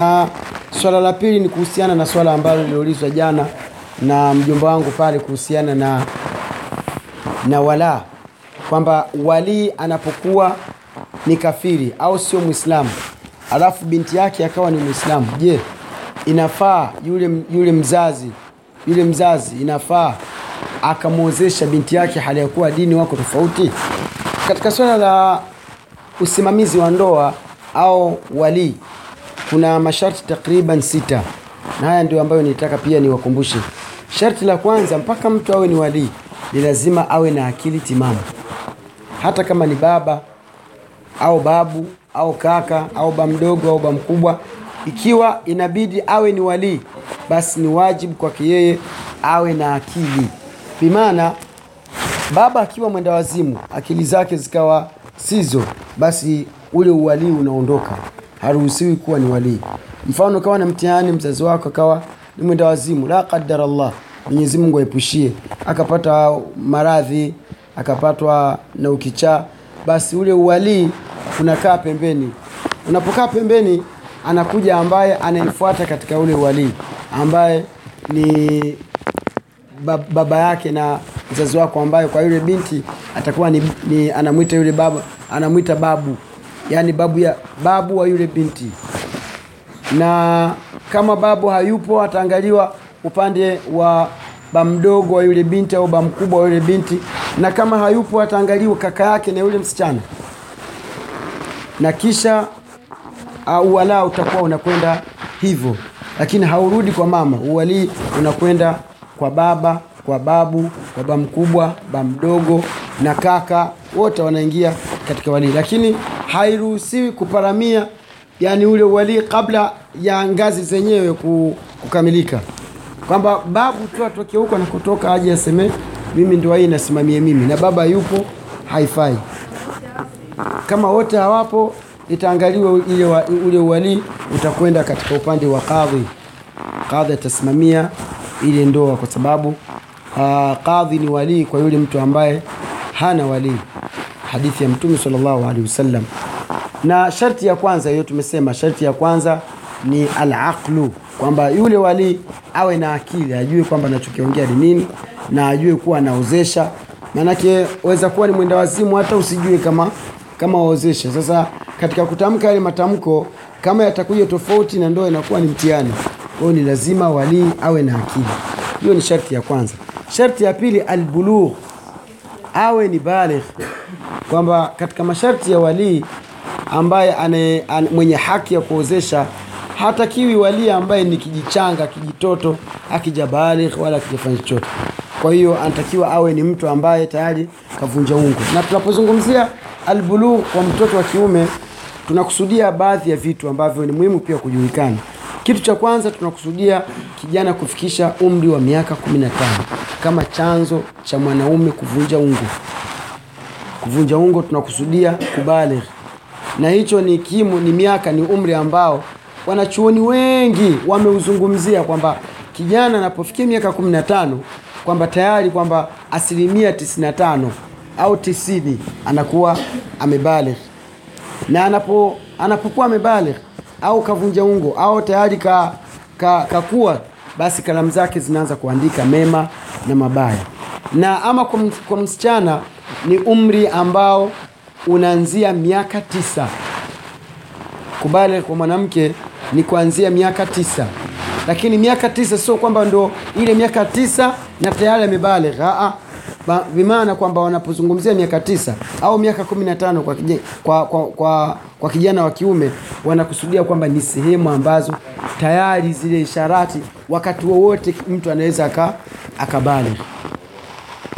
Na swala la pili ni kuhusiana na swala ambalo liliulizwa jana na mjomba wangu pale kuhusiana na na walaa. Kwamba walii anapokuwa ni kafiri au sio mwislamu alafu binti yake akawa ni mwislamu je inafaa yule, yule mzazi yule mzazi inafaa akamwozesha binti yake hali ya kuwa dini wako tofauti? Katika swala la usimamizi wa ndoa au walii kuna masharti takriban sita. Na haya ndio ambayo nitaka pia niwakumbushe. Sharti la kwanza mpaka mtu awe ni walii ni lazima awe na akili timamu. Hata kama ni baba au babu au kaka au ba mdogo au ba mkubwa ikiwa inabidi awe ni walii basi ni wajibu kwake yeye awe na akili. Bimaana baba akiwa mwenda wazimu akili zake zikawa sizo basi ule uwalii unaondoka haruhusiwi kuwa ni walii. Mfano kawa na mtihani mzazi wako akawa ni mwenda wazimu la qadara allah mwenyezi mungu aepushie. Akapata maradhi akapatwa na ukichaa basi ule uwalii unakaa pembeni. Unapokaa pembeni anakuja ambaye anayefuata katika ule uwalii ambaye ni baba yake na mzazi wako ambaye kwa yule binti atakuwa ni, ni anamwita yule baba anamwita babu yaani babu ya babu wa yule binti. Na kama babu hayupo ataangaliwa upande wa ba mdogo wa yule binti au ba mkubwa wa yule binti. Na kama hayupo ataangaliwa kaka yake na yule msichana. Na kisha uwalaa utakuwa unakwenda hivyo. Lakini haurudi kwa mama. Uwalii unakwenda kwa baba kwa babu kwa ba mkubwa ba mdogo. Na kaka wote wanaingia katika walii. Lakini hairuhusiwi kuparamia yani ule walii kabla ya ngazi zenyewe kukamilika. Kwamba babu tu atoke huko anakotoka aje aseme mimi ndio hii nasimamia mimi. Na baba yupo haifai. Kama wote hawapo itaangaliwa ile ule uwalii utakwenda katika upande wa kadhi kadhi atasimamia ile ndoa kwa sababu kadhi ni walii kwa yule mtu ambaye hana walii. Hadithi ya mtume sallallahu alaihi wasallam na sharti ya kwanza hiyo tumesema sharti ya kwanza ni alaqlu kwamba yule walii awe na akili ajue kwamba anachokiongea ni nini na ajue kuwa anaozesha. Maanake waweza kuwa ni mwenda wazimu hata usijue kama kama waozesha sasa katika kutamka yale matamko kama yatakuja tofauti na ndoa inakuwa ni mtihani. Kwao ni lazima walii awe na akili. Hiyo ni sharti ya kwanza. Sharti ya pili albulugh awe ni baligh. Kwamba katika masharti ya walii ambaye ane, ane, mwenye haki ya kuozesha hatakiwi walii ambaye ni kijichanga kijitoto akijabaligh wala akijafanya chochote. Kwa hiyo anatakiwa awe ni mtu ambaye tayari kavunja ungo na tunapozungumzia albulugh kwa mtoto wa kiume tunakusudia baadhi ya vitu ambavyo ni muhimu pia kujulikana. Kitu cha kwanza tunakusudia kijana kufikisha umri wa miaka 15 kama chanzo cha mwanaume kuvunja ungo kuvunja ungo tunakusudia kubaligh na hicho ni kimu ni miaka ni umri ambao wanachuoni wengi wameuzungumzia kwamba kijana anapofikia miaka 15 kwamba tayari kwamba asilimia 95 au 90 anakuwa amebaligh. Na anapo anapokuwa amebaligh au kavunja ungo au tayari ka, ka, kakuwa basi kalamu zake zinaanza kuandika mema na mabaya. Na ama kwa, msichana ni umri ambao unaanzia miaka tisa. Kubale kwa mwanamke ni kuanzia miaka tisa. Lakini miaka tisa sio kwamba ndo ile miaka tisa na tayari amebaligh vimaana kwamba wanapozungumzia miaka tisa au miaka kumi na tano kwa, kwa, kwa, kwa, kwa kijana wa kiume wanakusudia kwamba ni sehemu ambazo tayari zile isharati wakati wowote mtu anaweza akabaligh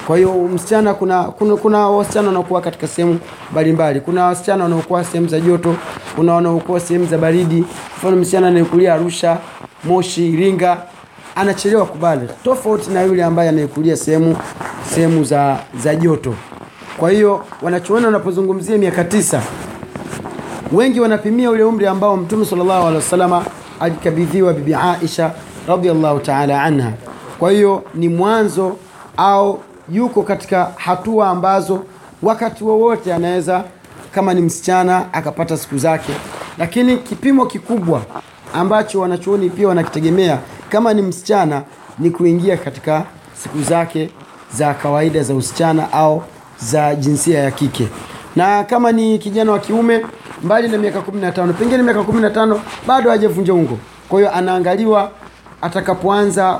kwa hiyo msichana kuna kuna, kuna wasichana wanaokuwa katika sehemu mbalimbali. Kuna wasichana wanaokuwa sehemu za joto kuna wanaokuwa sehemu za baridi. Mfano msichana anayekulia arusha moshi iringa anachelewa kubaligh tofauti na yule ambaye anayekulia sehemu sehemu za za joto. Kwa hiyo wanachoona wanapozungumzia miaka tisa wengi wanapimia ule umri ambao mtume sallallahu alaihi wasallam alikabidhiwa bibi Aisha radhiallahu ta'ala anha. Kwa hiyo ni mwanzo au yuko katika hatua ambazo wakati wowote anaweza kama ni msichana akapata siku zake. Lakini kipimo kikubwa ambacho wanachuoni pia wanakitegemea kama ni msichana ni kuingia katika siku zake za kawaida za usichana au za jinsia ya kike. Na kama ni kijana wa kiume mbali na miaka 15 pengine miaka 15 bado hajavunja ungo. Kwa hiyo anaangaliwa atakapoanza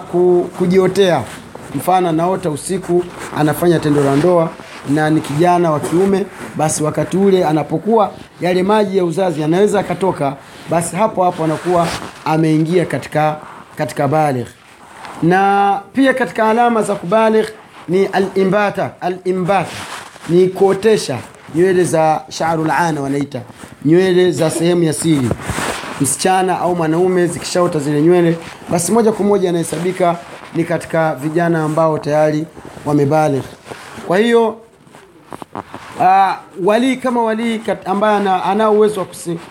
kujiotea mfano anaota usiku anafanya tendo la ndoa na ni kijana wa kiume basi wakati ule anapokuwa yale maji ya uzazi anaweza akatoka basi hapo hapo anakuwa ameingia katika katika baligh. Na pia katika alama za kubaligh ni alimbata alimbata ni kuotesha nywele za shaarul ana wanaita nywele za sehemu ya siri. Msichana au mwanaume zikishaota zile nywele basi moja kwa moja anahesabika ni katika vijana ambao tayari wamebaligh. Kwa hiyo uh, walii kama walii ambaye ana, ana uwezo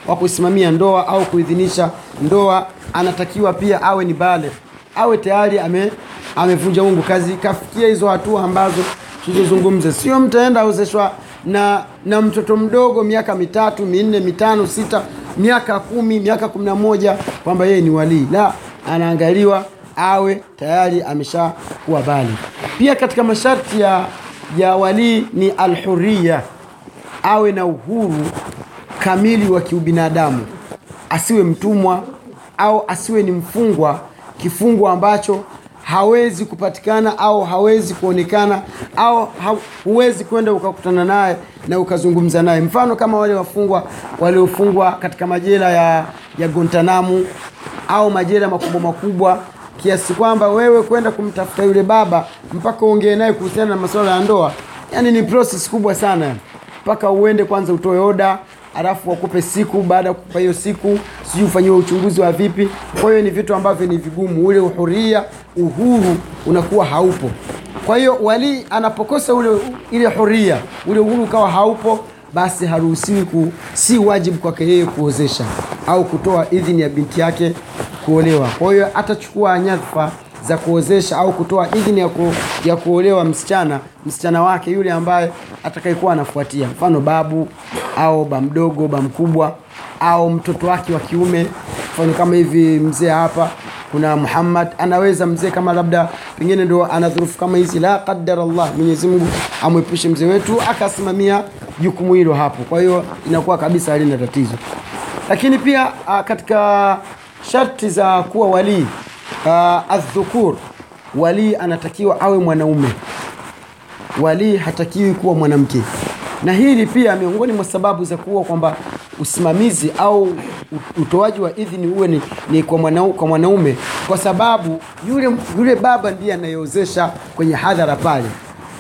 wa kusimamia ndoa au kuidhinisha ndoa anatakiwa pia awe ni baligh. Awe tayari ame amevunja ungu. Kazi kafikia hizo hatua ambazo tulizozungumza sio mtaenda aozeshwa na na mtoto mdogo miaka mitatu minne mitano sita miaka kumi miaka kumi na moja kwamba yeye ni walii. La anaangaliwa awe tayari amesha kuwa bali. Pia katika masharti ya ya walii ni alhuria awe na uhuru kamili wa kiubinadamu. Asiwe mtumwa au asiwe ni mfungwa kifungo ambacho hawezi kupatikana au hawezi kuonekana au huwezi kwenda ukakutana naye na ukazungumza naye. Mfano kama wale wafungwa waliofungwa katika majela ya, ya Guantanamo au majela makubwa makubwa kiasi kwamba wewe kwenda kumtafuta yule baba mpaka uongee naye kuhusiana na masuala ya ndoa yani ni process kubwa sana. Mpaka uende kwanza utoe oda alafu wakupe siku baada ya kukupa hiyo siku sijui ufanyiwe uchunguzi wa vipi. Kwa hiyo ni vitu ambavyo ni vigumu ule uhuria uhuru unakuwa haupo. Kwa hiyo wali anapokosa ule ile huria ule uhuru ukawa haupo basi haruhusiwi ku, si wajibu kwake yeye kuozesha au kutoa idhini ya binti yake kuolewa. Kwa hiyo atachukua nyadhifa za kuozesha au kutoa idhini ya, ku, ya kuolewa msichana msichana wake yule ambaye atakayekuwa anafuatia. Mfano babu au ba mdogo ba mkubwa au mtoto wake wa kiume. Mfano kama hivi mzee hapa kuna Muhammad anaweza mzee kama labda pengine ndo ana dhurufu kama hizi la qaddar Allah Mwenyezi Mungu amwepushe mzee wetu akasimamia jukumu hilo hapo. Kwa hiyo inakuwa kabisa halina tatizo. Lakini pia a, katika sharti za kuwa walii adhukur walii anatakiwa awe mwanaume. Walii hatakiwi kuwa mwanamke. Na hili pia miongoni mwa sababu za kuwa kwamba usimamizi au utoaji wa idhini uwe ni, ni kwa, mwanau, kwa mwanaume kwa sababu yule, yule baba ndiye anayeozesha kwenye hadhara pale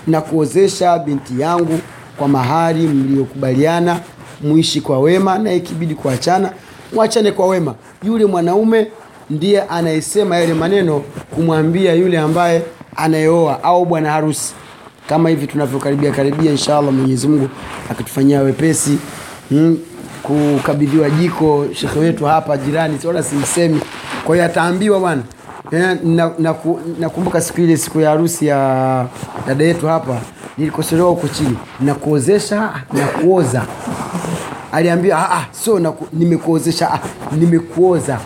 na kuozesha binti yangu kwa mahari mliokubaliana muishi kwa wema na ikibidi kuachana mwachane kwa wema. Yule mwanaume ndiye anayesema yale maneno kumwambia yule ambaye anayeoa au bwana harusi. Kama hivi tunavyokaribia karibia inshallah mwenyezi mungu akitufanyia wepesi hmm, kukabidhiwa jiko shekhe wetu hapa jirani wala simsemi. Kwa hiyo ataambiwa bwana nakumbuka na, na siku ile siku ya harusi ya dada yetu hapa nilikosolewa huko chini. Na kuozesha na kuoza aliambia ah, so na, nimekuozesha ah, nimekuoza.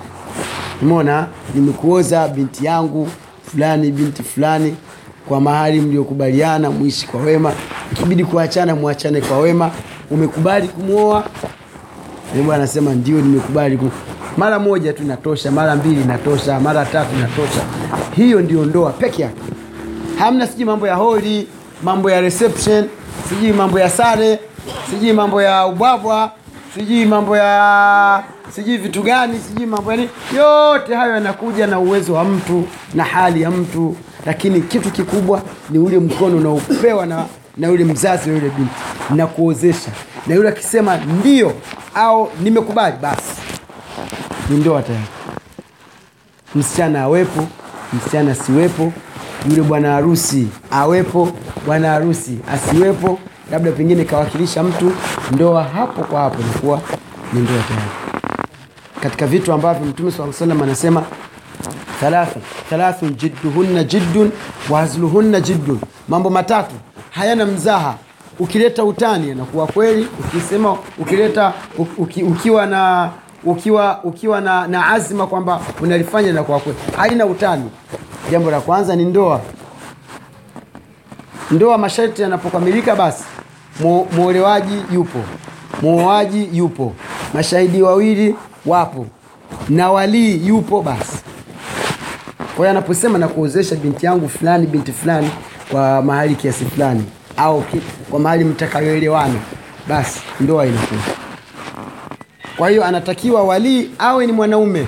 Umeona nimekuoza binti yangu fulani binti fulani kwa mahali mliokubaliana muishi kwa wema. Ikibidi kuachana muachane kwa wema. Umekubali kumwoa bwana anasema ndio nimekubali kum... mara moja tu natosha mara mbili natosha mara tatu natosha. Hiyo ndio ndoa peke yake. Hamna sijui mambo ya holi mambo ya reception sijui mambo ya sare sijui mambo ya ubwabwa sijui mambo ya sijui vitu gani sijui mambo yani, yote hayo yanakuja na uwezo wa mtu na hali ya mtu. Lakini kitu kikubwa ni ule mkono unaopewa na, na yule mzazi wa yule binti. Na kuozesha. Na yule akisema ndio au nimekubali basi. Ni ndoa tayari. Msichana awepo msichana asiwepo yule bwana harusi awepo bwana harusi asiwepo labda pengine kawakilisha mtu ndoa hapo kwa hapo nakuwa ni ndoa tayari. Katika vitu ambavyo mtume saa salam anasema thalatha thalathun jidduhunna jiddun waazluhunna jiddun. Mambo matatu hayana mzaha. Ukileta utani anakuwa kweli ukisema ukileta uki, ukiwa na ukiwa ukiwa na, na azma kwamba unalifanya na kwa kweli. Haina utani jambo la kwanza ni ndoa. Ndoa masharti yanapokamilika basi mu- muolewaji yupo muoaji yupo mashahidi wawili wapo na walii yupo basi. Kwa anaposema na kuozesha binti yangu fulani binti fulani kwa mahali kiasi fulani au kwa mahali mtakayoelewana basi ndoa inakuwa kwa hiyo anatakiwa walii awe ni mwanaume.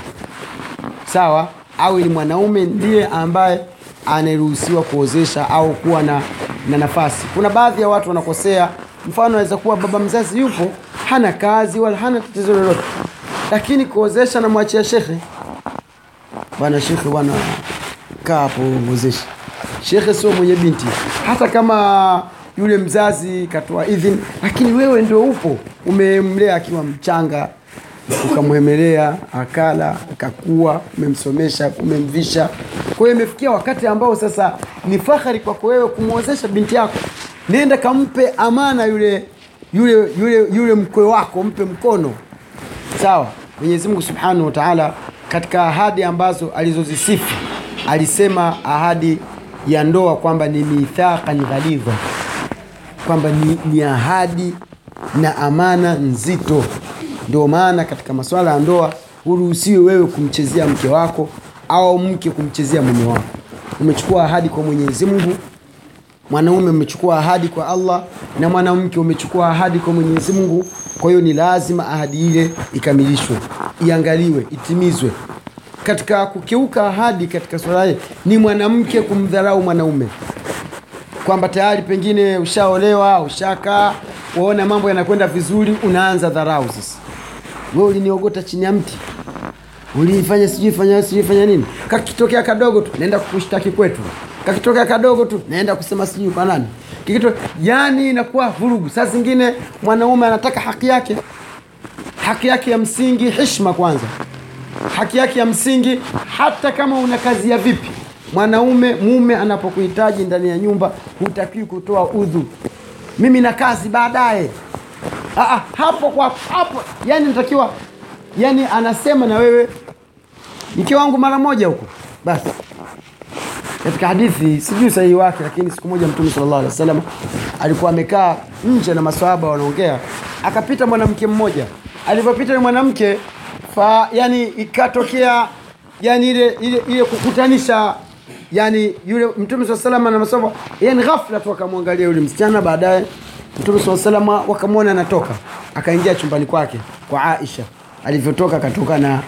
Sawa awe ni mwanaume ndiye ambaye anayeruhusiwa kuozesha au kuwa na, na nafasi. Kuna baadhi ya watu wanakosea. Mfano anaweza kuwa baba mzazi yupo hana kazi wala hana tatizo lolote. Lakini kuozesha namwachia shekhe. Bwana shekhe bwana kaa hapo uozeshe shekhe sio mwenye binti. Hata kama yule mzazi katoa idhini lakini wewe ndio upo umemlea akiwa mchanga ukamwemelea akala akakua umemsomesha umemvisha. Kwa hiyo imefikia wakati ambao sasa ni fahari kwako wewe kumwozesha binti yako. Nenda kampe amana yule yule yule yule mkwe wako mpe mkono. Sawa mwenyezi mungu subhanahu wa taala katika ahadi ambazo alizozisifu alisema ahadi ya ndoa kwamba ni mithaqan ghalidha kwamba ni, ni ahadi na amana nzito ndio maana katika masuala ya ndoa uruhusiwe wewe kumchezea mke wako au mke kumchezea mume wako. Umechukua ahadi kwa mwenyezi mungu mwanaume umechukua ahadi kwa allah na mwanamke umechukua ahadi kwa mwenyezi mungu. Kwa hiyo ni lazima ahadi ile ikamilishwe iangaliwe itimizwe. Katika kukiuka ahadi katika swala hili ni mwanamke kumdharau mwanaume. Kwamba tayari pengine ushaolewa ushakaa waona mambo yanakwenda vizuri unaanza dharau sasa we uliniogota chini ya mti? Ulifanya sijui fanya sijui fanya nini? Kakitokea kadogo tu naenda kukushtaki kwetu. Kakitokea kadogo tu naenda kusema sijui kwa nani. Kikito yani inakuwa vurugu. Saa zingine mwanaume anataka haki yake. Haki yake ya msingi heshima kwanza. Haki yake ya msingi hata kama una kazi ya vipi. Mwanaume mume anapokuhitaji ndani ya nyumba hutakiwi kutoa udhu. Mimi na kazi baadaye Aa, hapo kwa hapo. Yani natakiwa yani anasema na wewe mke wangu mara moja huko. Basi. Katika hadithi sijui sahihi wake lakini siku moja mtume sallallahu alaihi wasallam alikuwa amekaa nje na maswahaba wanaongea. Akapita mwanamke mmoja. Alivyopita yule mwanamke fa yani ikatokea yani ile ile ile kukutanisha yani yule mtume saa salama na maswahaba. Yani ghafla tu akamwangalia yule msichana baadaye mtume saa salama wakamwona anatoka akaingia chumbani kwake kwa aisha. Alivyotoka akatoka na